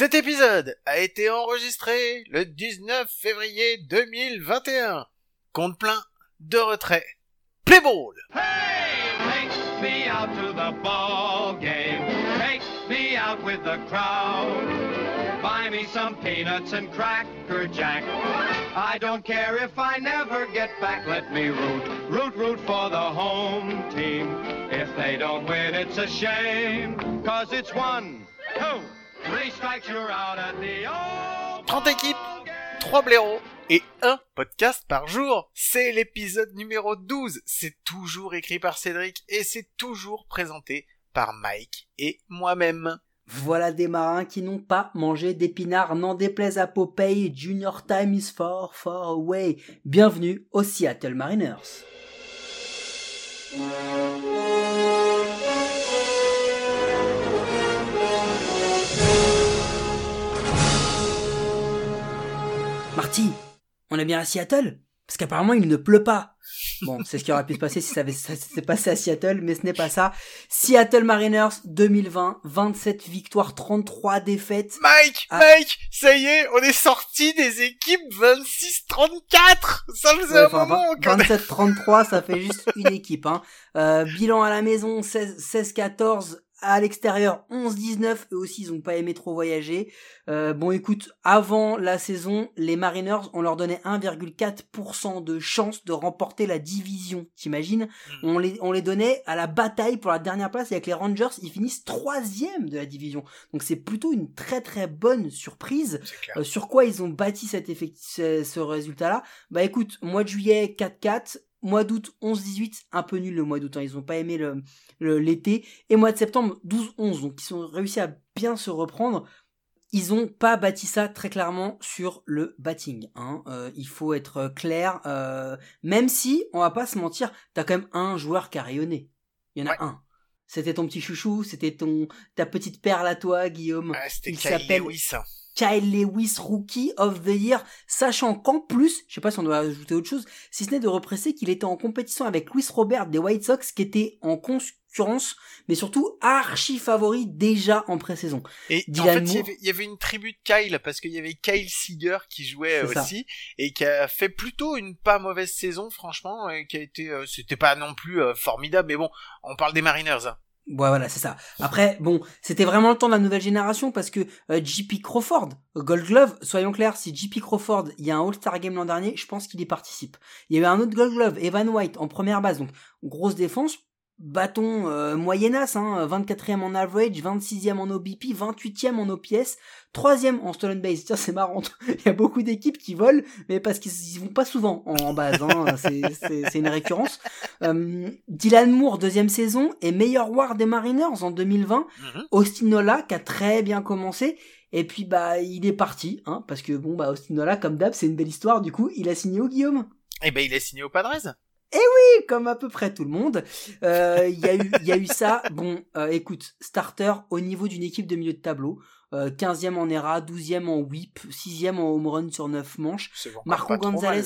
Cet épisode a été enregistré le 19 février 2021. Compte plein de retrait. Play ball! Hey, take me out to the ball game. Take me out with the crowd. Buy me some peanuts and cracker jack. I don't care if I never get back. Let me root, root, root for the home team. If they don't win, it's a shame. Cause it's one, two, three strikes, you're out at the old 30 équipes, 3 blaireaux et un podcast par jour. C'est l'épisode numéro 12. C'est toujours écrit par Cédric et c'est toujours présenté par Mike et moi-même. Voilà des marins qui n'ont pas mangé d'épinards, n'en déplaise à Popeye, Junior Time is far, far away. Bienvenue aux Seattle Mariners. Marty, on est bien à Seattle? Parce qu'apparemment il ne pleut pas. Bon, c'est ce qui aurait pu se passer si ça, avait, ça s'était passé à Seattle, mais ce n'est pas ça. Seattle Mariners 2020, 27 victoires, 33 défaites. Mike, Ah. Mike, ça y est, on est sorti des équipes 26-34. Ça faisait Ouais, un enfin, moment qu'on 27-33, ça fait juste une équipe. Hein. Euh, bilan à la maison, 16 16-14. À l'extérieur, 11-19. Eux aussi, ils ont pas aimé trop voyager. Euh, bon, écoute, avant la saison, les Mariners, on leur donnait 1,4% de chance de remporter la division. T'imagines? On les, on les donnait à la bataille pour la dernière place. Et avec les Rangers, ils finissent troisième de la division. Donc c'est plutôt une très très bonne surprise. Euh, sur quoi ils ont bâti cet ce, ce résultat-là? Bah écoute, mois de juillet 4-4, mois d'août 11-18, un peu nul le mois d'août, hein, ils ont pas aimé le- l'été, et mois de septembre 12-11, donc ils ont réussi à bien se reprendre. Ils ont pas bâti ça très clairement sur le batting. Hein. Euh, il faut être clair, euh, même si, on va pas se mentir, t'as quand même un joueur qui a rayonné. Il y en a Ouais. un. C'était ton petit chouchou, c'était ton ta petite perle à toi, Guillaume. Ah, C'était il s'appelle- Lewis. Kyle Lewis Rookie of the Year, sachant qu'en plus, je sais pas si on doit ajouter autre chose, si ce n'est de represser qu'il était en compétition avec Luis Robert des White Sox, qui était en concurrence, mais surtout archi favori déjà en pré-saison. Et en Dylan fait, il y, Moore. avait, il y avait une tribu de Kyle parce qu'il y avait Kyle Seager qui jouait ça. aussi et qui a fait plutôt une pas mauvaise saison, franchement, et qui a été, euh, c'était pas non plus euh, formidable, mais bon, on parle des Mariners. hein. Ouais, voilà, c'est ça. Après, bon, c'était vraiment le temps de la nouvelle génération parce que euh, JP Crawford, Gold Glove, soyons clairs, si JP Crawford, il y a un All-Star Game l'an dernier, je pense qu'il y participe. Il y avait un autre Gold Glove, Evan White, en première base, donc grosse défense, bâton euh, moyennasse, hein, 24e en average, 26e en OBP, 28e en OPS, 3e en stolen base. Tiens, c'est marrant. Il y a beaucoup d'équipes qui volent, mais parce qu'ils vont pas souvent en, en base, hein, c'est- une récurrence. Euh, Dylan Moore, deuxième saison, est meilleur war des Mariners en 2020. Mhm. Austin Nola, qui a très bien commencé. Et puis, bah, il est parti, hein, parce que bon, bah, Austin Nola, comme d'hab, c'est une belle histoire. Du coup, il a signé au Guillaume. Et ben, il est signé au Padres. Et comme à peu près tout le monde, euh, il y a eu, il y a eu ça. Bon, euh, écoute, starter au niveau d'une équipe de milieu de tableau. Euh, 15e en ERA, 12e en whip, 6e en home run sur 9 manches. Marco Gonzalez.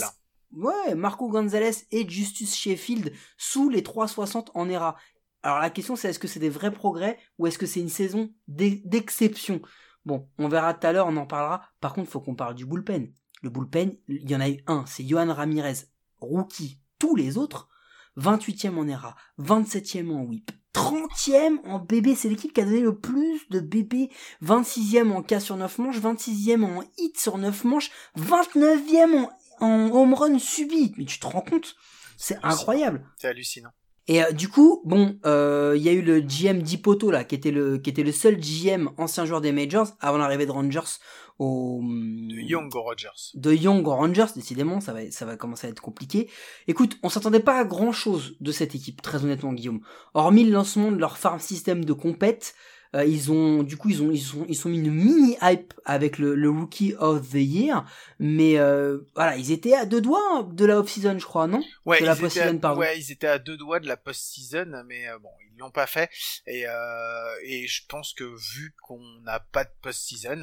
Ouais, Marco Gonzalez et Justus Sheffield sous les 3,60 en ERA. Alors la question c'est est-ce que c'est des vrais progrès ou est-ce que c'est une saison d'e- d'exception? Bon, on verra tout à l'heure, on en parlera. Par contre, faut qu'on parle du bullpen. Le bullpen, il y en a eu un, c'est Johan Ramirez, rookie. Tous les autres, 28e en ERA, 27e en whip, 30e en BB, c'est l'équipe qui a donné le plus de BB, 26e en K sur 9 manches, 26e en hit sur 9 manches, 29e en, en home run subi. Mais tu te rends compte? C'est incroyable. C'est hallucinant. Et euh, du coup, bon, euh, il y a eu le GM Dipoto là, qui était le qui était le seul GM ancien joueur des majors avant l'arrivée de Rangers au De Young Rogers. de Young Rangers, décidément, ça va, ça va commencer à être compliqué. Écoute, on s'attendait pas à grand chose de cette équipe, très honnêtement, Guillaume. Hormis le lancement de leur farm system de compète, euh, ils ont, du coup, ils ont, ils sont, ils sont mis une mini hype avec le, le Rookie of the Year, mais euh, voilà, ils étaient à deux doigts de la off-season, je crois, non? Ouais, De la ils étaient, post-season, à, pardon. ouais, ils étaient à deux doigts de la post-season, mais euh, bon, ils l'ont pas fait. Et, euh, et je pense que vu qu'on n'a pas de post-season,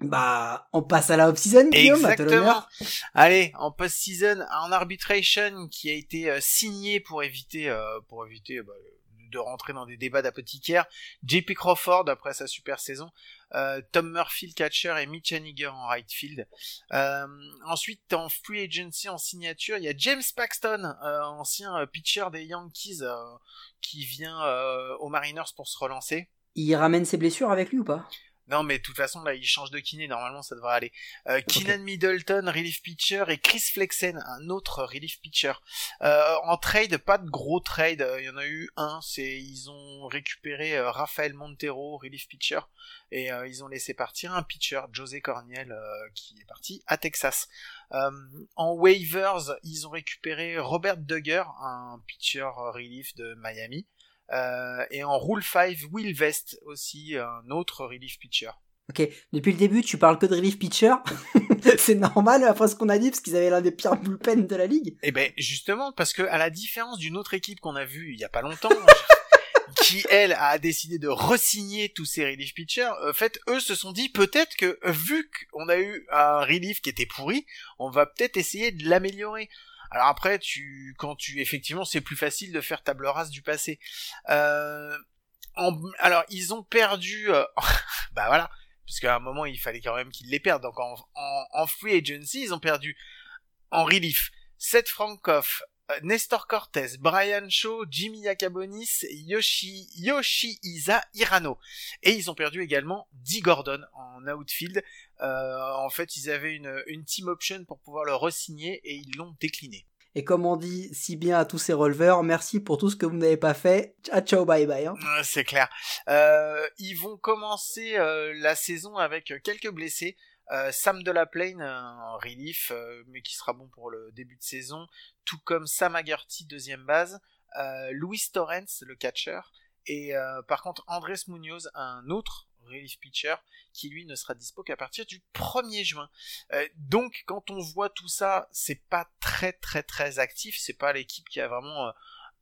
Bah, on passe à la off-season, Guillaume, Exactement. Allez, en post-season, en arbitration qui a été euh, signé pour éviter, euh, pour éviter bah, de rentrer dans des débats d'apothicaire. JP Crawford après sa super saison, euh, Tom Murphy catcher et Mitch Haniger en right field. Euh, ensuite en free agency en signature, il y a James Paxton, euh, ancien pitcher des Yankees, qui vient aux Mariners pour se relancer. Il ramène ses blessures avec lui ou pas? Non, mais de toute façon, là, il change de kiné, normalement, ça devrait aller. Euh, Keenan Middleton, relief pitcher, et Chris Flexen, un autre relief pitcher. Euh, en trade, pas de gros trade, il y en a eu un, c'est ils ont récupéré euh, Rafael Montero, relief pitcher, et euh, ils ont laissé partir un pitcher, José Corniel, euh, qui est parti à Texas. en waivers, ils ont récupéré Robert Duggar, un pitcher relief de Miami. Euh, et en Rule 5, Will Vest aussi, un autre relief pitcher. Ok, depuis le début, tu parles que de relief pitcher. c'est normal après ce qu'on a dit, parce qu'ils avaient l'un des pires bullpen de la ligue. Eh ben, justement, parce que à la différence d'une autre équipe qu'on a vue il y a pas longtemps, qui elle a décidé de resigner tous ces relief pitchers, en fait, eux se sont dit peut-être que vu qu'on a eu un relief qui était pourri, on va peut-être essayer de l'améliorer. Alors après, tu, quand tu, effectivement, c'est plus facile de faire table rase du passé. Euh, alors, ils ont perdu, euh, bah voilà, parce qu'à un moment, il fallait quand même qu'ils les perdent. Donc, en, en, free agency, ils ont perdu en relief Seth Frankoff, euh, Nestor Cortez, Brian Shaw, Jimmy Yakabonis, Yoshi, Isa Hirano. Et ils ont perdu également Dee Gordon en outfield. Euh, en fait, ils avaient une, une team option pour pouvoir le resigner et ils l'ont décliné. Et comme on dit si bien à tous ces releveurs, merci pour tout ce que vous n'avez pas fait. Ciao, ciao, bye bye. Hein. C'est clair. Euh, ils vont commencer euh, la saison avec quelques blessés. Euh, Sam de la Plaine en relief, mais qui sera bon pour le début de saison, tout comme Sam Agerty, deuxième base, Luis Torrens, le catcher, et par contre Andrés Munoz, un autre relief pitcher, qui lui ne sera dispo qu'à partir du 1er juin. donc quand on voit tout ça, c'est pas très très très actif, c'est pas l'équipe qui a vraiment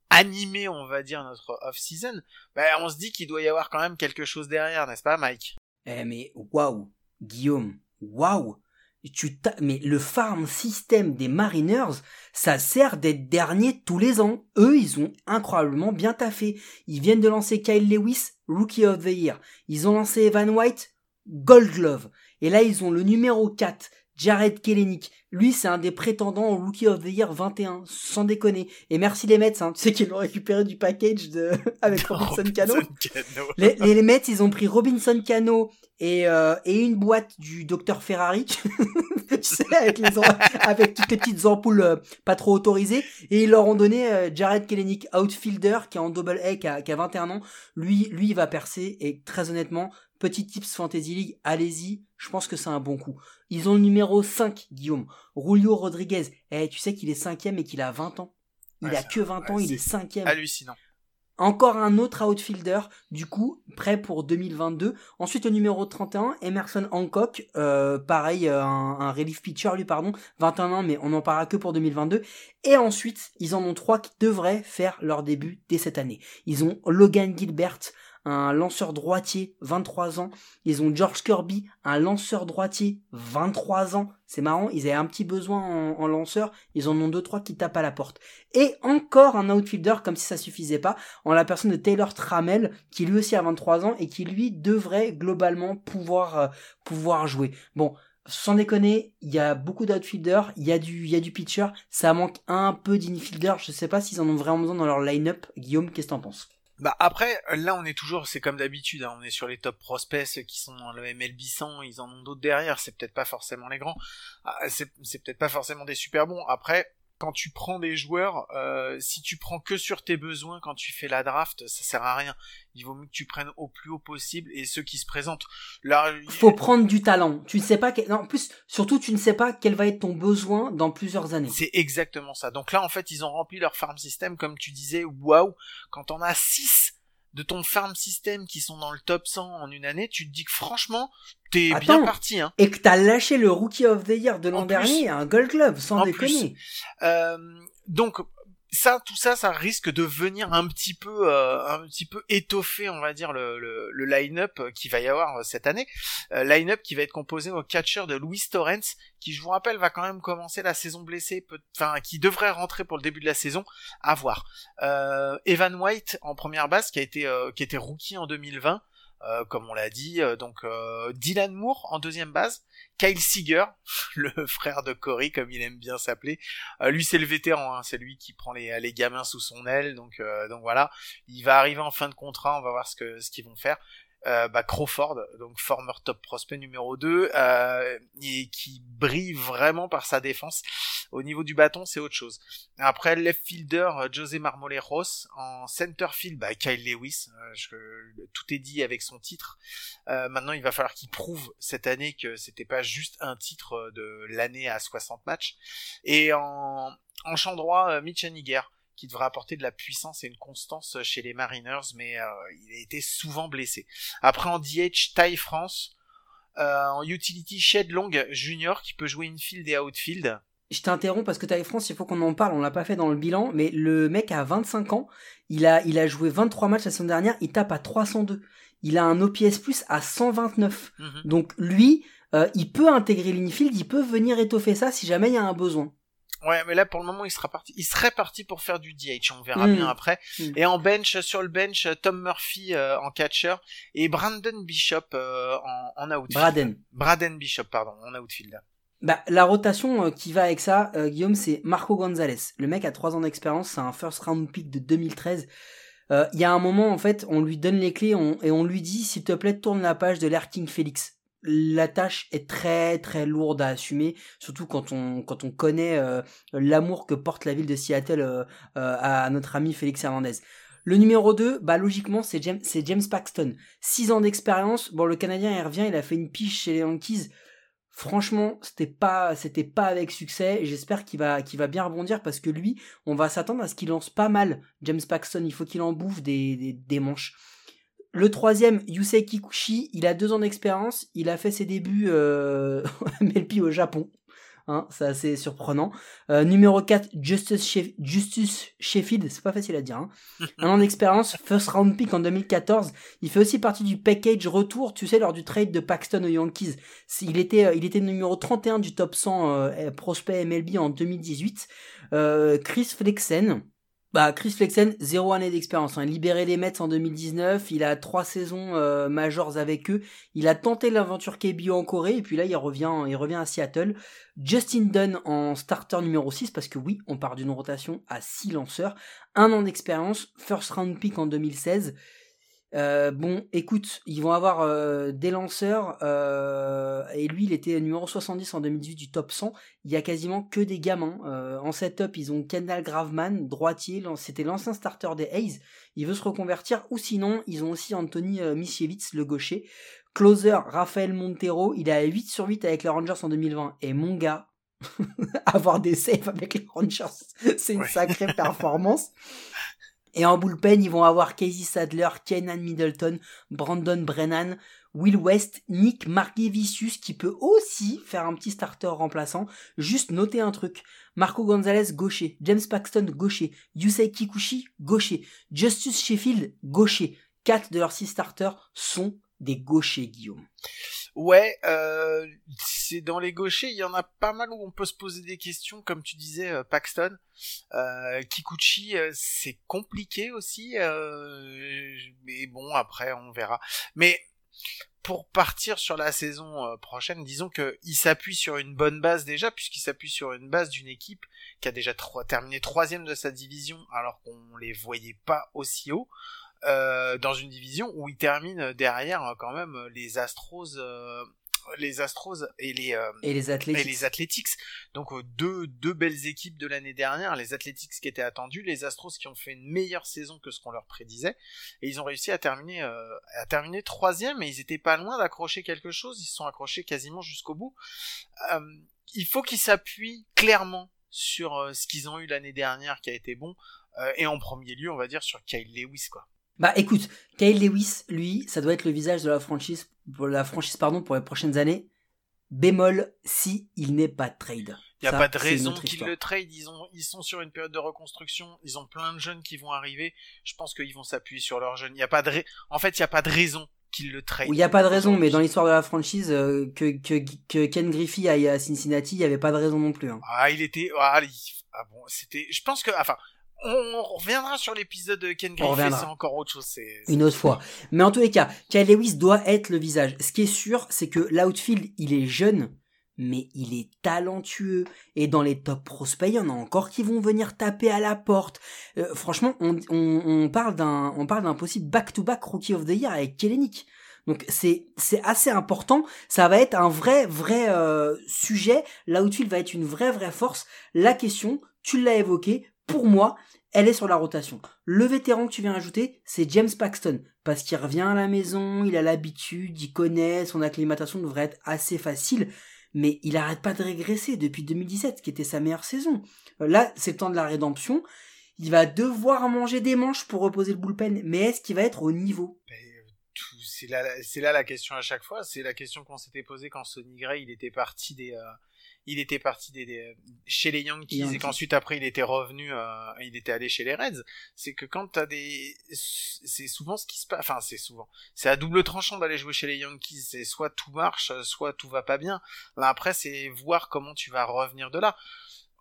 animé, on va dire, notre off-season, ben, on se dit qu'il doit y avoir quand même quelque chose derrière, n'est-ce pas Mike? Eh mais waouh, Guillaume, waouh mais le farm system des Mariners, ça sert d'être dernier tous les ans. Eux, ils ont incroyablement bien taffé. Ils viennent de lancer Kyle Lewis, Rookie of the Year. Ils ont lancé Evan White, Gold Glove. Et là, ils ont le numéro 4, Jared Kelenic. Lui, c'est un des prétendants au Rookie of the Year 21, sans déconner. Et merci les Mets, hein. tu sais qu'ils l'ont récupéré du package de avec Robinson Cano. Les, les, Mets, ils ont pris Robinson Cano et, euh, et une boîte du docteur Ferrari, tu sais, avec, les avec toutes les petites ampoules euh, pas trop autorisées, et ils leur ont donné euh, Jared Kelenic, outfielder, qui est en double A, qui a, qui a 21 ans. Lui, lui, il va percer, et très honnêtement, petit tips Fantasy League, allez-y, je pense que c'est un bon coup. Ils ont le numéro 5, Guillaume. Julio Rodriguez. Eh, tu sais qu'il est cinquième et qu'il a 20 ans. Il a que 20 ans, il est cinquième. Hallucinant. Encore un autre outfielder, du coup, prêt pour 2022. Ensuite, le numéro 31, Emerson Hancock, euh, pareil, euh, un, un, relief pitcher, lui, pardon, 21 ans, mais on n'en parlera que pour 2022. Et ensuite, ils en ont trois qui devraient faire leur début dès cette année. Ils ont Logan Gilbert, un lanceur droitier, 23 ans. Ils ont George Kirby, un lanceur droitier, 23 ans. C'est marrant, ils avaient un petit besoin en, lanceur, ils en ont deux trois qui tapent à la porte. Et encore un outfielder comme si ça suffisait pas, en la personne de Taylor Trammell, qui lui aussi a 23 ans et qui lui devrait globalement pouvoir euh, pouvoir jouer. Bon, sans déconner, il y a beaucoup d'outfielders, il y a du y a du pitcher, ça manque un peu d'infielder, je sais pas s'ils en ont vraiment besoin dans leur line-up. Guillaume, qu'est-ce que t'en penses? Bah après, là on est toujours, c'est comme d'habitude, hein, on est sur les top prospects qui sont dans le MLB 100, ils en ont d'autres derrière, c'est peut-être pas forcément les grands, ah, c'est peut-être pas forcément des super bons. Après, quand tu prends des joueurs, euh, si tu prends que sur tes besoins quand tu fais la draft, ça sert à rien. Il vaut mieux que tu prennes au plus haut possible et ceux qui se présentent. Là, faut prendre du talent. Tu ne sais pas, non, en plus, surtout tu ne sais pas quel va être ton besoin dans plusieurs années. C'est exactement ça. Donc là, en fait, ils ont rempli leur farm system comme tu disais. Waouh, quand on a 6 de ton farm system qui sont dans le top 100 en une année, tu te dis que franchement, t'es bien parti. Hein. Et que t'as lâché le Rookie of the Year de l'an dernier, un Gold Glove, sans déconner. Euh, donc, ça, tout ça, ça risque de venir un petit peu, euh, un petit peu étoffer, on va dire, le, le, le line-up qui va y avoir euh, cette année. Euh, line-up qui va être composé au catcher de Luis Torrens, qui, je vous rappelle, va quand même commencer la saison blessée, enfin, qui devrait rentrer pour le début de la saison, à voir. Evan White en première base, qui a été, qui était rookie en 2020. Euh, comme on l'a dit. Euh, donc euh, Dylan Moore en deuxième base, Kyle Seager, le frère de Corey comme il aime bien s'appeler. lui c'est le vétéran, hein, c'est lui qui prend les, les gamins sous son aile. Donc donc voilà, il va arriver en fin de contrat, on va voir ce qu'ils vont faire euh, bah, Crawford, donc former top prospect numéro 2, euh, et qui brille vraiment par sa défense. Au niveau du bâton, c'est autre chose. Après, left fielder, euh, José Marmoleros. En center field, bah, Kyle Lewis. Euh, je, tout est dit avec son titre. Euh, maintenant, il va falloir qu'il prouve cette année que c'était pas juste un titre de l'année à 60 matchs. Et en, en champ droit, Mitch Haniger qui devrait apporter de la puissance et une constance chez les Mariners, mais euh, il a été souvent blessé. Après en DH, Ty France, euh, en utility, Shed Long Junior qui peut jouer infield et outfield. Je t'interromps parce que Ty France, il faut qu'on en parle, on l'a pas fait dans le bilan, mais le mec a 25 ans, il a, il a joué 23 matchs la semaine dernière, il tape à 302. Il a un OPS plus à 129. Mhm. Donc lui, euh, il peut intégrer l'infield, il peut venir étoffer ça si jamais il y a un besoin. Ouais, mais là pour le moment il sera parti. Il serait parti pour faire du DH, on verra mm. bien après. Mm. Et en bench, sur le bench, Tom Murphy euh, en catcher et Brandon Bishop euh, en, en outfield. Braden. Braden Bishop, pardon, en outfield. Bah, la rotation euh, qui va avec ça, Guillaume, c'est Marco Gonzalez. Le mec a 3 ans d'expérience, c'est un first round pick de 2013. Il y a un moment, en fait, on lui donne les clés et on lui dit, s'il te plaît, tourne la page de l'Air King Félix la tâche est très très lourde à assumer, surtout quand on quand on connaît euh, l'amour que porte la ville de Seattle euh, euh, à notre ami Félix Hernandez. Le numéro 2, bah logiquement c'est James, James Paxton. 6 ans d'expérience. Bon le Canadien il revient, il a fait une piche chez les Yankees. Franchement, c'était pas c'était pas avec succès. J'espère qu'il va qu'il va bien rebondir parce que lui, on va s'attendre à ce qu'il lance pas mal. James Paxton, il faut qu'il en bouffe des, des, des manches. Le troisième, Yusei Kikuchi, il a deux ans d'expérience, il a fait ses débuts euh, MLP au Japon. Hein, c'est assez surprenant. Euh, numéro 4, Justice, Justus Sheffield, c'est pas facile à dire. Hein. Un an d'expérience, first round pick en 2014. Il fait aussi partie du package retour, tu sais, lors du trade de Paxton aux Yankees. Il était, euh, il était numéro 31 du top 100 euh, prospect MLB en 2018. Euh, Chris Flexen, bah, Chris Flexen, zéro année d'expérience. Hein. Libéré les Mets en 2019, il a trois saisons euh, majors avec eux. Il a tenté l'aventure KBO en Corée et puis là il revient, il revient à Seattle. Justin Dunn en starter numéro 6 parce que oui, on part d'une rotation à 6 lanceurs. Un an d'expérience, first round pick en 2016. Euh, bon, écoute, ils vont avoir euh, des lanceurs, euh, et lui, il était numéro 70 en 2018 du top 100. Il y a quasiment que des gamins. en setup, ils ont Kendall Graveman, droitier, c'était l'ancien starter des Hayes. Il veut se reconvertir, ou sinon, ils ont aussi Anthony Misiewicz, le gaucher. Closer, Rafael Montero, il a 8 sur 8 avec les Rangers en 2020. Et mon gars, avoir des saves avec les Rangers, c'est une sacrée performance. Et en bullpen, ils vont avoir Casey Sadler, Kenan Middleton, Brandon Brennan, Will West, Nick Margevicius qui peut aussi faire un petit starter remplaçant. Juste noter un truc. Marco Gonzalez, gaucher. James Paxton, gaucher. Yusei Kikuchi, gaucher. Justus Sheffield, gaucher. Quatre de leurs six starters sont des gauchers, Guillaume. Ouais, euh, c'est dans les gauchers, il y en a pas mal où on peut se poser des questions, comme tu disais, euh, Paxton, euh, Kikuchi, euh, c'est compliqué aussi, mais bon, après on verra. Mais pour partir sur la saison prochaine, disons que il s'appuie sur une bonne base déjà, puisqu'il s'appuie sur une base d'une équipe qui a déjà terminé troisième de sa division, alors qu'on les voyait pas aussi haut. Dans une division où il termine derrière quand même les Astros les Astros et les et les Athletics. et les Athletics. Donc deux deux belles équipes de l'année dernière. Les Athletics qui étaient attendus les Astros qui ont fait une meilleure saison que ce qu'on leur prédisait. Et ils ont réussi à terminer à terminer troisième. Et ils étaient pas loin d'accrocher quelque chose. Ils se sont accrochés quasiment jusqu'au bout. Il faut qu'ils s'appuient clairement sur ce qu'ils ont eu l'année dernière qui a été bon. Et en premier lieu on va dire sur Kyle Lewis quoi. Bah écoute, Kyle Lewis, lui, ça doit être le visage de la franchise, pour la franchise pardon, pour les prochaines années. Bémol si il n'est pas trade. Il n'y a Ça, pas de raison qu'ils le trade. Ils, ont, ils sont sur une période de reconstruction. Ils ont plein de jeunes qui vont arriver. Je pense qu'ils vont s'appuyer sur leurs jeunes. Il y a pas de En fait, il n'y a pas de raison qu'ils le trade. Il n'y a pas de raison, mais dans l'histoire de la franchise, euh, que, que, que Ken Griffey aille à Cincinnati, il n'y avait pas de raison non plus. hein. Ah, il était. Ah, il- ah bon, c'était. Je pense que. Enfin, on, reviendra sur l'épisode de Ken Griffey. reviendra. C'est encore autre chose. Une autre fois. Mais en tous les cas, Kyle Lewis doit être le visage. Ce qui est sûr, c'est que l'outfield, il est jeune, mais il est talentueux. Et dans les top prospects, il y en a encore qui vont venir taper à la porte. Euh, franchement, on, on, on parle d'un, on parle d'un possible back-to-back Rookie of the Year avec Kellenic. Donc c'est c'est assez important. Ça va être un vrai vrai euh, sujet. L'outfield va être une vraie vraie force. La question, tu l'as évoqué, pour moi, elle est sur la rotation. Le vétéran que tu viens ajouter, c'est James Paxton, parce qu'il revient à la maison, il a l'habitude, il connaît, son acclimatation devrait être assez facile, mais il arrête pas de régresser depuis 2017, qui était sa meilleure saison. Euh, Là, c'est le temps de la rédemption. Il va devoir manger des manches pour reposer le bullpen, mais est-ce qu'il va être au niveau? Euh, tout- C'est là, c'est là la question à chaque fois. C'est la question qu'on s'était posée quand Sonny Gray il était parti des, euh, il était parti des, des- chez les Yankees, Yankees. et qu'ensuite après il était revenu, euh, il était allé chez les Reds. C'est que quand t'as des, c'est souvent ce qui se passe. Enfin, c'est souvent. C'est à double tranchant d'aller jouer chez les Yankees. C'est soit tout marche, soit tout va pas bien. Là, après, c'est voir comment tu vas revenir de là.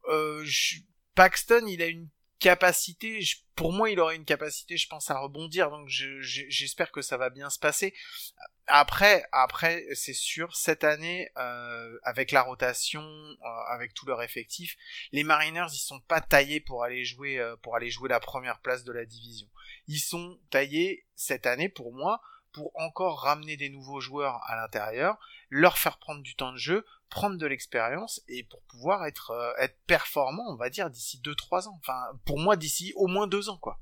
Euh, je- Paxton, il a une capacité, je- pour moi, il aurait une capacité, je pense, à rebondir. Donc, je- je- j'espère que ça va bien se passer. Après, après, c'est sûr, cette année, euh, avec la rotation, euh, avec tout leur effectif, les Mariners, ils sont pas taillés pour aller jouer, euh, pour aller jouer la première place de la division. Ils sont taillés cette année, pour moi, pour encore ramener des nouveaux joueurs à l'intérieur, leur faire prendre du temps de jeu, prendre de l'expérience et pour pouvoir être être performant, on va dire d'ici 2-3 ans. Enfin, pour moi, d'ici au moins deux ans, quoi.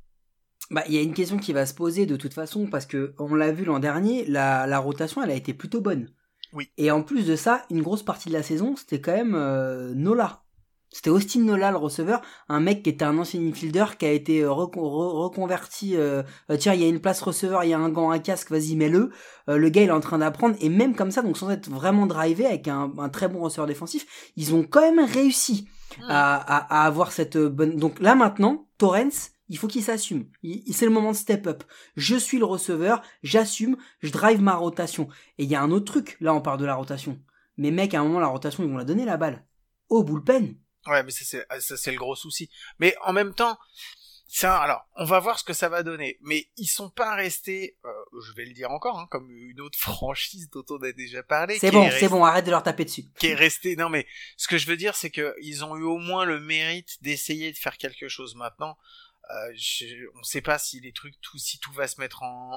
Bah, il y a une question qui va se poser de toute façon parce que on l'a vu l'an dernier, la, la rotation elle a été plutôt bonne. Oui. Et en plus de ça, une grosse partie de la saison, c'était quand même euh, Nola. C'était Austin Nola le receveur, un mec qui était un ancien infielder qui a été euh, recon- re- reconverti. euh, euh, tiens, il y a une place receveur, il y a un gant, un casque, vas-y mets-le. Euh, le gars il est en train d'apprendre et même comme ça, donc sans être vraiment drivé avec un, un très bon receveur défensif, ils ont quand même réussi à, à, à avoir cette bonne. Donc là maintenant, Torrens, il faut qu'il s'assume. C'est le moment de step up. Je suis le receveur, j'assume, je drive ma rotation. Et il y a un autre truc. Là, on parle de la rotation. Mais mec, à un moment, la rotation, ils vont la donner la balle au bullpen. Ouais, mais ça c'est ça c'est le gros souci. Mais en même temps, ça, alors, on va voir ce que ça va donner. Mais ils sont pas restés, euh, je vais le dire encore, hein, comme une autre franchise dont on a déjà parlé. C'est bon, est c'est bon, arrête de leur taper dessus. Qui est resté. Non, mais ce que je veux dire, c'est que ils ont eu au moins le mérite d'essayer de faire quelque chose. Maintenant, euh, je- on sait pas si les trucs, tout, si tout va se mettre en,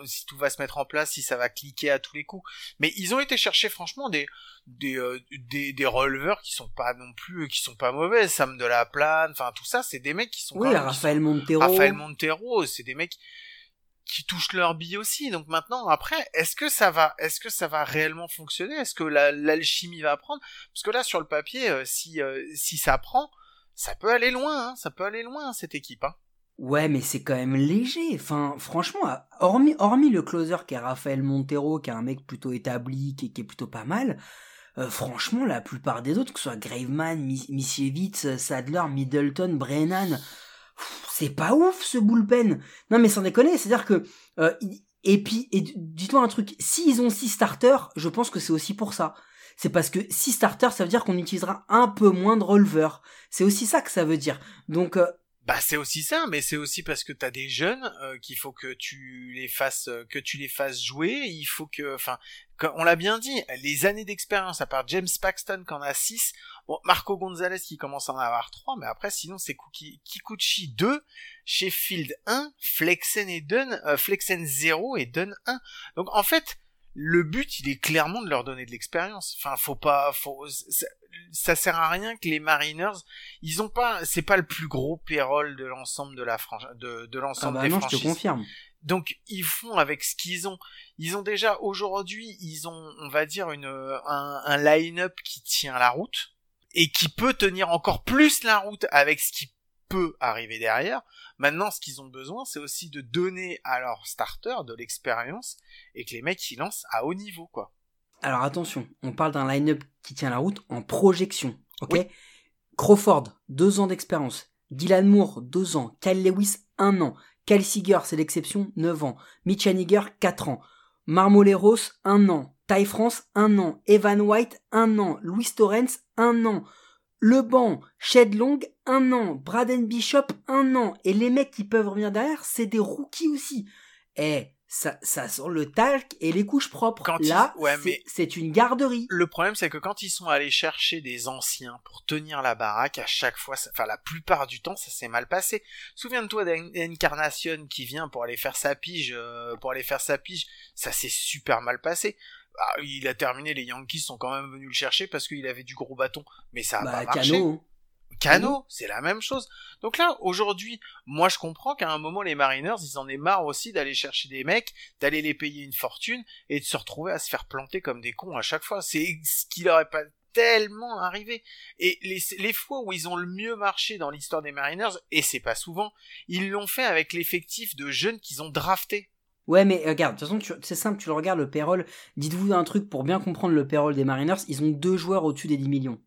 en- si tout va se mettre en place, si ça va cliquer à tous les coups. Mais ils ont été chercher franchement des des euh, des, des releveurs qui sont pas non plus qui sont pas mauvais. Sam de la Plane, enfin tout ça, c'est des mecs qui sont Oui, même- Raphaël sont- Montero. Raphaël Montero, c'est des mecs qui touchent leur bille aussi. Donc maintenant, après, est-ce que ça va, est-ce que ça va réellement fonctionner? Est-ce que la- l'alchimie va prendre? Parce que là, sur le papier, euh, si euh, si ça prend, ça peut aller loin. Hein, ça peut aller loin cette équipe. Hein. Ouais, mais c'est quand même léger. Enfin, franchement, hormis, le closer qui est Raphaël Montero, qui est un mec plutôt établi, qui, est plutôt pas mal, euh, franchement, la plupart des autres, que ce soit Graveman, Mi- Misiewicz, Sadler, Middleton, Brennan, c'est pas ouf ce bullpen. Non, mais sans déconner, c'est-à-dire que... euh, et puis, et dis-toi un truc, s'ils ont six starters, je pense que c'est aussi pour ça. C'est parce que six starters, ça veut dire qu'on utilisera un peu moins de releveurs. C'est aussi ça que ça veut dire. Donc, euh, Bah c'est aussi ça, mais c'est aussi parce que t'as des jeunes euh, qu'il faut que tu les fasses euh, que tu les fasses jouer. Il faut que, enfin, on l'a bien dit, les années d'expérience à part James Paxton qui en a 6, bon Marco Gonzalez qui commence à en avoir 3, mais après sinon c'est Kikuchi 2, Sheffield 1, Flexen et Dunn, euh, Flexen 0 et Dunn 1. Donc en fait, le but il est clairement de leur donner de l'expérience. Enfin, faut pas, faut, ça, ça sert à rien que les Mariners ils ont pas, c'est pas le plus gros payroll de l'ensemble de la franchise, de, de ah l'ensemble bah des non, je te franchises. confirme. Donc ils font avec ce qu'ils ont. Ils ont déjà aujourd'hui, ils ont, on va dire une un, un line-up qui tient la route et qui peut tenir encore plus la route avec ce qui peut arriver derrière. Maintenant, ce qu'ils ont besoin, c'est aussi de donner à leurs starters de l'expérience et que les mecs ils lancent à haut niveau, quoi. Alors attention, on parle d'un line-up qui tient la route en projection. Ok? Oui. Crawford, deux ans d'expérience. Dylan Moore, deux ans. Kyle Lewis, un an. Kyle Seager, c'est l'exception, 9 ans. Mitch Haniger, 4 ans. Marmoleros, un an. Ty France, un an. Evan White, un an. Louis Torrens, un an. Le banc, Shed Long, un an. Braden Bishop, un an. Et les mecs qui peuvent revenir derrière, c'est des rookies aussi. Eh, ça, ça sent le talc et les couches propres. Quand ils- Là, ouais, c'est- une garderie. Le problème, c'est que quand ils sont allés chercher des anciens pour tenir la baraque, à chaque fois, ça- enfin la plupart du temps, ça s'est mal passé. Souviens-toi d'Incarnation qui vient pour aller faire sa pige, euh, pour aller faire sa pige, ça s'est super mal passé. Ah, il a terminé, les Yankees sont quand même venus le chercher parce qu'il avait du gros bâton, mais ça a Bah, pas marché. Cano. Cano, c'est la même chose. Donc là, aujourd'hui, moi je comprends qu'à un moment les Mariners, ils en aient marre aussi d'aller chercher des mecs, d'aller les payer une fortune et de se retrouver à se faire planter comme des cons à chaque fois. C'est ce qui leur est pas tellement arrivé. Et les, les fois où ils ont le mieux marché dans l'histoire des Mariners, et c'est pas souvent, ils l'ont fait avec l'effectif de jeunes qu'ils ont draftés. Ouais, mais euh, regarde, de toute façon, c'est simple, tu le regardes, le payroll. Dites-vous un truc pour bien comprendre le payroll des Mariners. Ils ont deux joueurs au-dessus des 10 millions.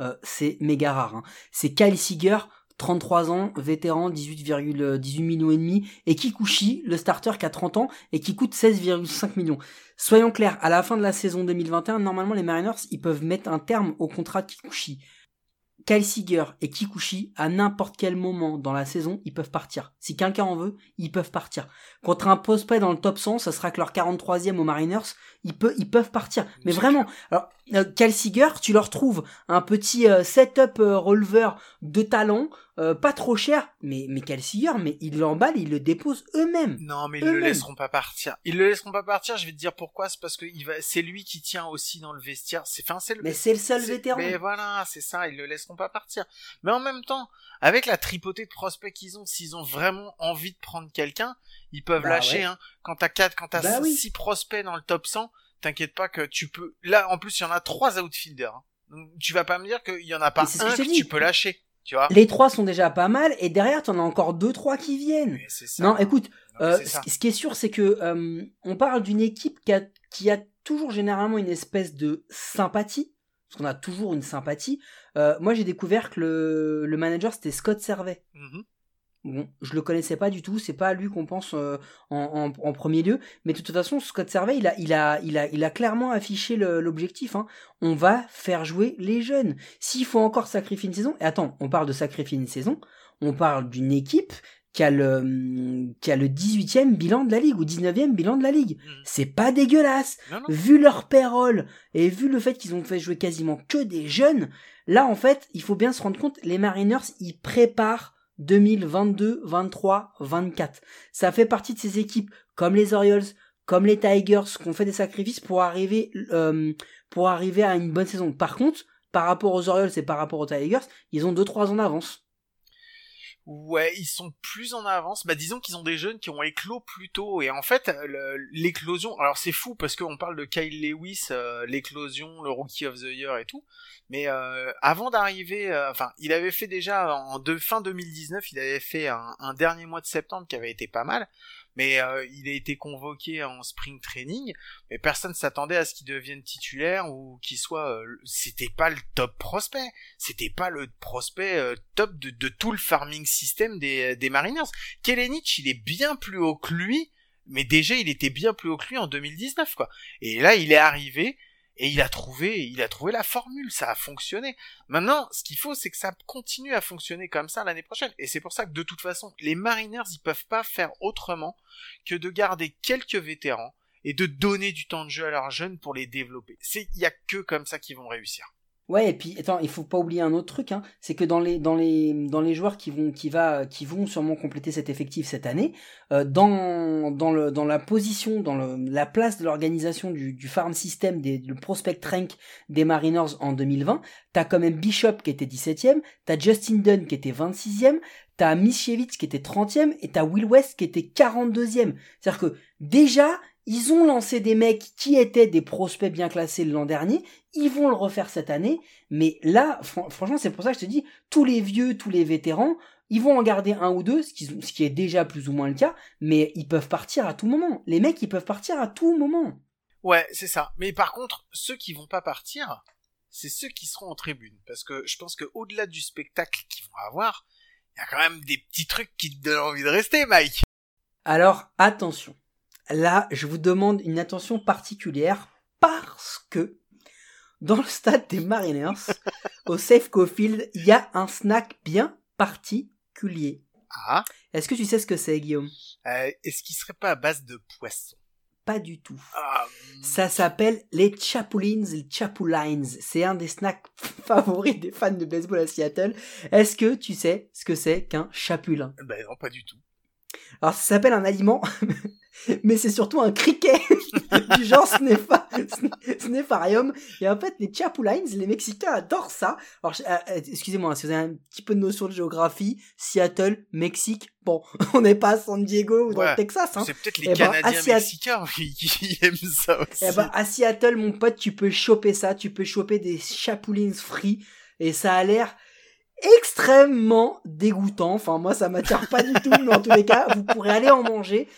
Euh, c'est méga rare. hein. C'est Kyle Seager, 33 ans, vétéran, 18,18 millions et demi, et Kikuchi, le starter qui a 30 ans et qui coûte 16,5 millions. Soyons clairs, à la fin de la saison 2021, normalement les Mariners, ils peuvent mettre un terme au contrat de Kikuchi. Kyle Seager et Kikuchi, à n'importe quel moment dans la saison, ils peuvent partir. Si quelqu'un en veut, ils peuvent partir. Contre un prospect dans le top 100, ça sera que leur 43e aux Mariners, ils, peut, ils peuvent partir. Mais vraiment, alors, euh, Kyle Seager, tu leur trouves un petit euh, setup euh, releveur de talent, euh, pas trop cher, mais, mais Kyle Seager, mais ils l'emballent, ils le déposent eux-mêmes. Non, mais ils le Eux-mêmes. laisseront pas partir. Ils le laisseront pas partir. Je vais te dire pourquoi. C'est parce que il va, c'est lui qui tient aussi dans le vestiaire. C'est, enfin, c'est le. Mais c'est le seul c'est- vétéran. Mais voilà, c'est ça. Ils le laisseront pas partir. Mais en même temps, avec la tripotée de prospects qu'ils ont, s'ils ont vraiment envie de prendre quelqu'un, ils peuvent Bah lâcher. ouais. Hein. Quand t'as quatre, quand t'as Bah oui. prospects dans le top 100, t'inquiète pas que tu peux. Là, en plus, il y en a trois outfielders. hein. Donc, tu vas pas me dire qu'il y en a pas que un que, tu peux lâcher. Tu vois. Les trois sont déjà pas mal, et derrière, t'en as encore deux, trois qui viennent. Ça. Non, écoute, Non, Euh, ce qui est sûr, c'est que euh, on parle d'une équipe qui a, qui a toujours généralement une espèce de sympathie, parce qu'on a toujours une sympathie. Euh, moi, j'ai découvert que le, le manager c'était Scott Servet. Mhm. Bon, je le connaissais pas du tout, c'est pas à lui qu'on pense euh, en, en- en premier lieu, mais de toute façon, Scott Servet, il a, il a, il a, il a clairement affiché l'objectif. Hein. On va faire jouer les jeunes. S'il faut encore sacrifier une saison, et attends, on parle de sacrifier une saison, on parle d'une équipe qui a le, hum, qui a le 18e bilan de la ligue ou 19e bilan de la ligue. Mhm. C'est pas dégueulasse. Non, non. Vu leur payroll et vu le fait qu'ils ont fait jouer quasiment que des jeunes, là en fait, il faut bien se rendre compte, les Mariners, ils préparent 2022, 23, 24. Ça fait partie de ces équipes comme les Orioles, comme les Tigers, qui ont fait des sacrifices pour arriver, euh, pour arriver à une bonne saison. Par contre, par rapport aux Orioles et par rapport aux Tigers, ils ont 2-3 ans d'avance. Ouais, ils sont plus en avance. Bah, disons qu'ils ont des jeunes qui ont éclos plus tôt. Et en fait, l'éclosion. Alors c'est fou parce qu'on parle de Kyle Lewis, euh, l'éclosion, le Rookie of the Year et tout. Mais euh, avant d'arriver, euh, enfin, il avait fait déjà en fin 2019, il avait fait un dernier mois de septembre qui avait été pas mal. Mais euh, il a été convoqué en spring training, mais personne s'attendait à ce qu'il devienne titulaire ou qu'il soit. euh, C'était pas le top prospect c'était pas le prospect euh, top de, tout le farming system des, Mariners. Kellenich, il est bien plus haut que lui, mais déjà il était bien plus haut que lui en 2019 quoi. Et là il est arrivé et il a trouvé, il a trouvé la formule, ça a fonctionné. Maintenant, ce qu'il faut, c'est que ça continue à fonctionner comme ça l'année prochaine. Et c'est pour ça que de toute façon, les Mariners, ils peuvent pas faire autrement que de garder quelques vétérans et de donner du temps de jeu à leurs jeunes pour les développer. C'est, il y a que comme ça qu'ils vont réussir. Ouais, et puis attends, il faut pas oublier un autre truc, hein, c'est que dans les dans les dans les joueurs qui vont qui va qui vont sûrement compléter cet effectif cette année, euh, dans dans le dans la position, dans le, la place de l'organisation du, du farm system des du prospect rank des Mariners en 2020, t'as quand même Bishop qui était 17e, t'as Justin Dunn qui était 26e, t'as Michevitz qui était 30e et t'as Will West qui était 42e. C'est-à-dire que déjà ils ont lancé des mecs qui étaient des prospects bien classés l'an dernier, ils vont le refaire cette année, mais là, fran- franchement, c'est pour ça que je te dis, tous les vieux, tous les vétérans, ils vont en garder un ou deux, ce qui, ce qui est déjà plus ou moins le cas, mais ils peuvent partir à tout moment. Les mecs, ils peuvent partir à tout moment. Ouais, c'est ça. Mais par contre, ceux qui vont pas partir, c'est ceux qui seront en tribune. Parce que je pense que au-delà du spectacle qu'ils vont avoir, il y a quand même des petits trucs qui te donnent envie de rester, Mike. Alors attention, là je vous demande une attention particulière parce que dans le stade des Mariners, au Safeco Field, il y a un snack bien particulier. Ah, Est-ce que tu sais ce que c'est, Guillaume? Euh, est-ce qu'il serait pas à base de poisson? Pas du tout. Ah, Ça s'appelle les Chapulines, les Chapulines. C'est un des snacks favoris des fans de baseball à Seattle. Est-ce que tu sais ce que c'est qu'un chapulin? Ben non, pas du tout. Alors ça s'appelle un aliment, mais c'est surtout un criquet du genre snepha- sne- snepharium. Et en fait, les chapulines, les Mexicains adorent ça. Alors, euh, euh, excusez-moi, si vous avez un petit peu de notion de géographie, Seattle, Mexique, bon, on n'est pas à San Diego ou dans Ouais. le Texas, hein. C'est peut-être les Eh ben, Canadiens Asiat- mexicains qui, qui aiment ça aussi. Eh ben, à Seattle, mon pote, tu peux choper ça, tu peux choper des chapulines frits, et ça a l'air extrêmement dégoûtant. Enfin, moi, ça m'attire pas du tout, mais en tous les cas, vous pourrez aller en manger.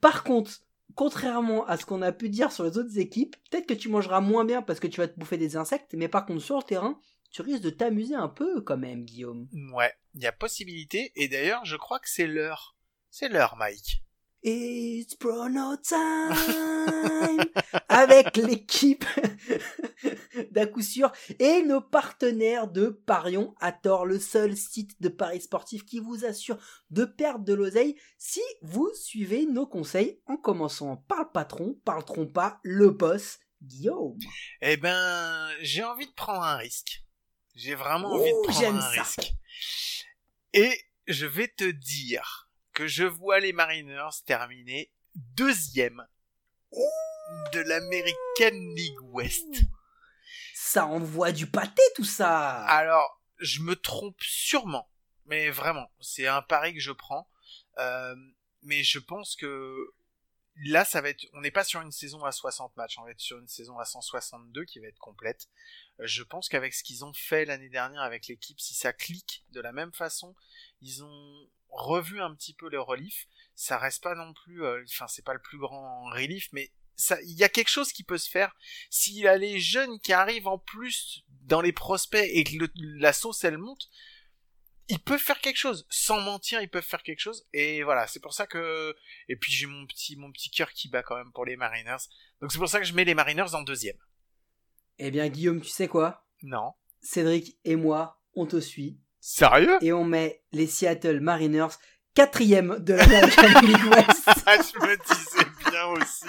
Par contre, contrairement à ce qu'on a pu dire sur les autres équipes, peut-être que tu mangeras moins bien parce que tu vas te bouffer des insectes, mais par contre, sur le terrain, tu risques de t'amuser un peu quand même, Guillaume. Ouais, il y a possibilité. Et d'ailleurs, je crois que c'est l'heure. C'est l'heure, Mike. It's Prono Time avec l'équipe d'à coup sûr et nos partenaires de Parion à tort, le seul site de paris sportif qui vous assure de perdre de l'oseille si vous suivez nos conseils en commençant par le patron, par le trompa, le boss, Guillaume. Eh ben, j'ai envie de prendre un risque. J'ai vraiment Oh, envie de prendre j'aime un ça. risque. Et je vais te dire que je vois les Mariners terminer deuxième de l'American League West. Ça envoie du pâté tout ça. Alors, je me trompe sûrement, mais vraiment, c'est un pari que je prends. Euh, mais je pense que là, ça va être, on n'est pas sur une saison à 60 matchs, on va être sur une saison à 162 qui va être complète. Euh, Je pense qu'avec ce qu'ils ont fait l'année dernière avec l'équipe, si ça clique de la même façon, ils ont revu un petit peu le relief. Ça reste pas non plus, euh, enfin, c'est pas le plus grand relief, mais ça, il y a quelque chose qui peut se faire s'il y a les jeunes qui arrivent en plus dans les prospects et que le- la sauce elle monte, ils peuvent faire quelque chose. Sans mentir, ils peuvent faire quelque chose. Et voilà, c'est pour ça que. Et puis j'ai mon petit mon petit cœur qui bat quand même pour les Mariners. Donc c'est pour ça que je mets les Mariners en deuxième. Eh bien, Guillaume, tu sais quoi? Non. Cédric et moi, on te suit. Sérieux? Et on met les Seattle Mariners quatrième de l'American League West. Ah, je me disais bien aussi.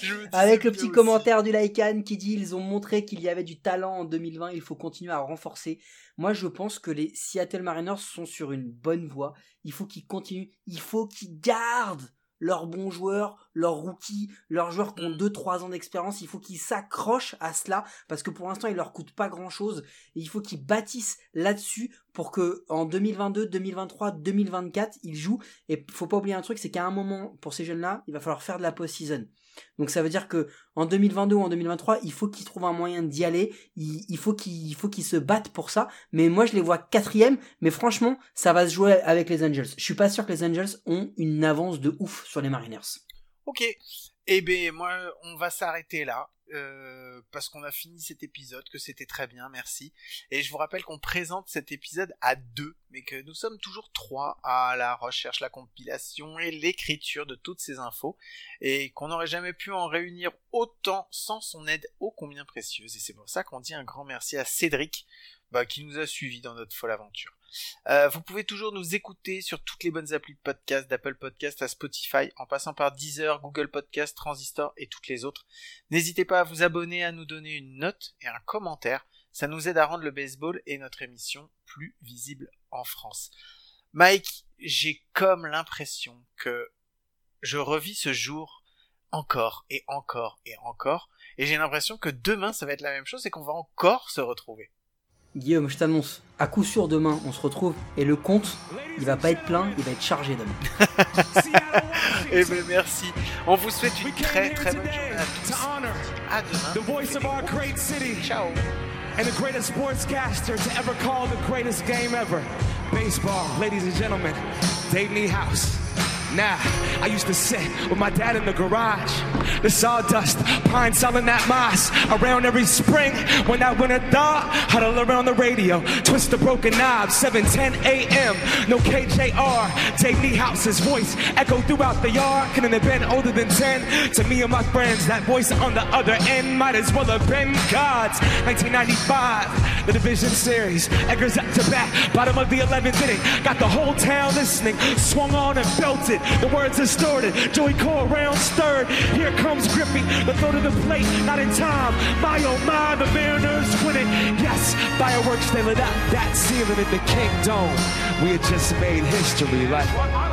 Je me disais Avec le petit aussi. commentaire du Lycan qui dit ils ont montré qu'il y avait du talent en 2020, il faut continuer à renforcer. Moi je pense que les Seattle Mariners sont sur une bonne voie. Il faut qu'ils continuent, il faut qu'ils gardent leurs bons joueurs, leurs rookies, leurs joueurs qui ont Mm. 2-3 ans d'expérience, il faut qu'ils s'accrochent à cela parce que pour l'instant il leur coûte pas grand chose et il faut qu'ils bâtissent là-dessus pour que en 2022, 2023, 2024 ils jouent et faut pas oublier un truc c'est qu'à un moment pour ces jeunes là il va falloir faire de la post-season donc ça veut dire que en 2022 ou en 2023, il faut qu'ils trouvent un moyen d'y aller. Il, faut qu'ils se battent pour ça. Mais moi, je les vois quatrième. Mais franchement, ça va se jouer avec les Angels. Je suis pas sûr que les Angels ont une avance de ouf sur les Mariners. Ok. Eh ben moi, on va s'arrêter là euh, parce qu'on a fini cet épisode, que c'était très bien, merci. Et je vous rappelle qu'on présente cet épisode à deux, mais que nous sommes toujours trois à la recherche, la compilation et l'écriture de toutes ces infos, et qu'on n'aurait jamais pu en réunir autant sans son aide ô combien précieuse. Et c'est pour ça qu'on dit un grand merci à Cédric, bah, qui nous a suivis dans notre folle aventure. Euh, vous pouvez toujours nous écouter sur toutes les bonnes applis de podcast, d'Apple Podcast à Spotify, en passant par Deezer, Google Podcast, Transistor et toutes les autres. N'hésitez pas à vous abonner, à nous donner une note et un commentaire. Ça nous aide à rendre le baseball et notre émission plus visible en France. Mike, j'ai comme l'impression que je revis ce jour encore et encore et encore, et j'ai l'impression que demain ça va être la même chose et qu'on va encore se retrouver. Guillaume, je t'annonce, à coup sûr demain, on se retrouve et le compte, il va pas être plein, il va être chargé demain. Eh ben merci. On vous souhaite une très très bonne journée à tous. À demain. the voice of our great city Ciao. and the greatest sportscaster to ever call the greatest game ever. Baseball, ladies and gentlemen, Dayton House. Now, I used to sit with my dad in the garage the sawdust, pine selling that moss around every spring. When that winter thaw, huddle around the radio, twist the broken knob, 7:10 a.m. No KJR, Dave house's voice echo throughout the yard. Couldn't have been older than 10. To me and my friends, that voice on the other end might as well have been God's. 1995, the division series, Eggers up to bat, bottom of the 11th inning, got the whole town listening. Swung on and belted, the words distorted. Joey Cole rounds third. Here comes Griffey, the throw to the plate, not in time. My oh my, the Mariners win it. Yes, fireworks they lit up that ceiling in the King Dome. We had just made history, like.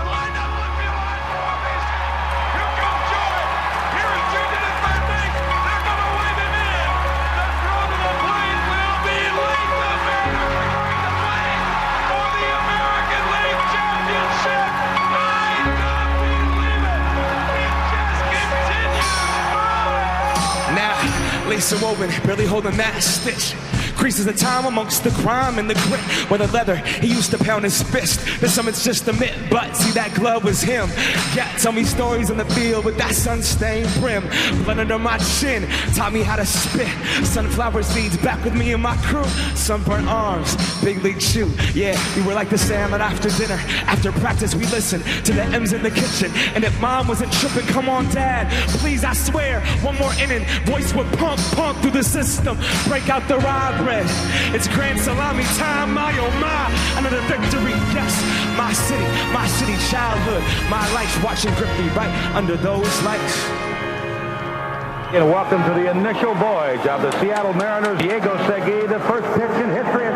It's a woman barely holding that stitch. Creases the time amongst the crime and the grit. Where the leather, he used to pound his fist. This summit's just a myth, but see that glove was him. Yeah, tell me stories in the field with that sun-stained brim. Blood under my chin, taught me how to spit. Sunflower seeds back with me and my crew. Sunburnt arms, big league chew. Yeah, we were like the salmon after dinner. After practice, we listened to the M's in the kitchen. And if mom wasn't tripping, come on, dad. Please, I swear, one more inning. Voice would pump, pump through the system. Break out the rye bread. It's grand salami time, my oh my. Another victory, yes. My city, my city childhood. My life watching Griffey right under those lights. And welcome to the initial voyage of the Seattle Mariners, Diego Segui, the first pitch in history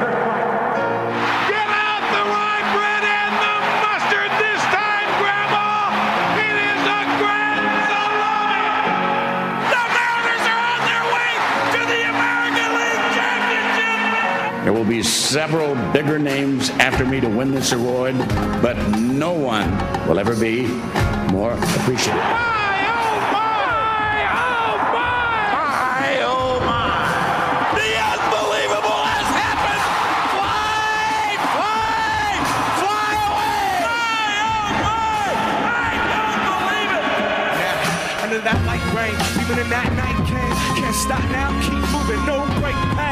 be several bigger names after me to win this award, but no one will ever be more appreciated. My oh my! Oh my! My oh my! The unbelievable has happened! Fly! Fly! Fly away! My oh my! I don't believe it! Under that light rain, even in that night came. Can't stop now, keep moving, no break pads.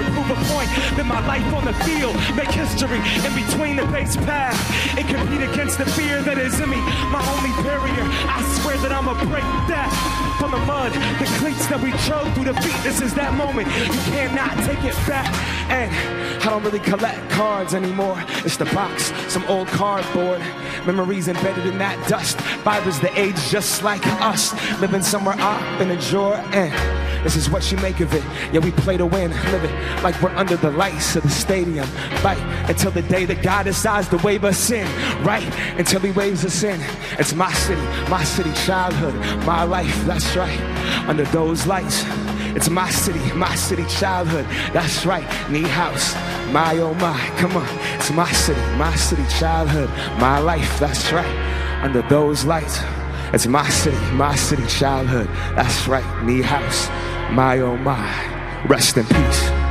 To prove a point. Live my life on the field, make history in between the base path. And compete against the fear that is in me. My only barrier, I swear that I'ma break that. From the mud, the cleats that we trode through the feet. This is that moment. You cannot take it back. And I don't really collect cards anymore. It's the box, some old cardboard. Memories embedded in that dust. Fibers the age just like us. Living somewhere up in a drawer. And this is what you make of it. Yeah, we play to win. Live it like we're under the lights of the stadium. Fight until the day that God decides to wave us in. Right until He waves us in. It's my city, my city childhood, my life. That's right. Under those lights. It's my city, my city childhood. That's right. Need house. My oh my. Come on. It's my city, my city childhood. My life. That's right. Under those lights. It's my city, my city childhood. That's right. Need house. My oh my. Rest in peace.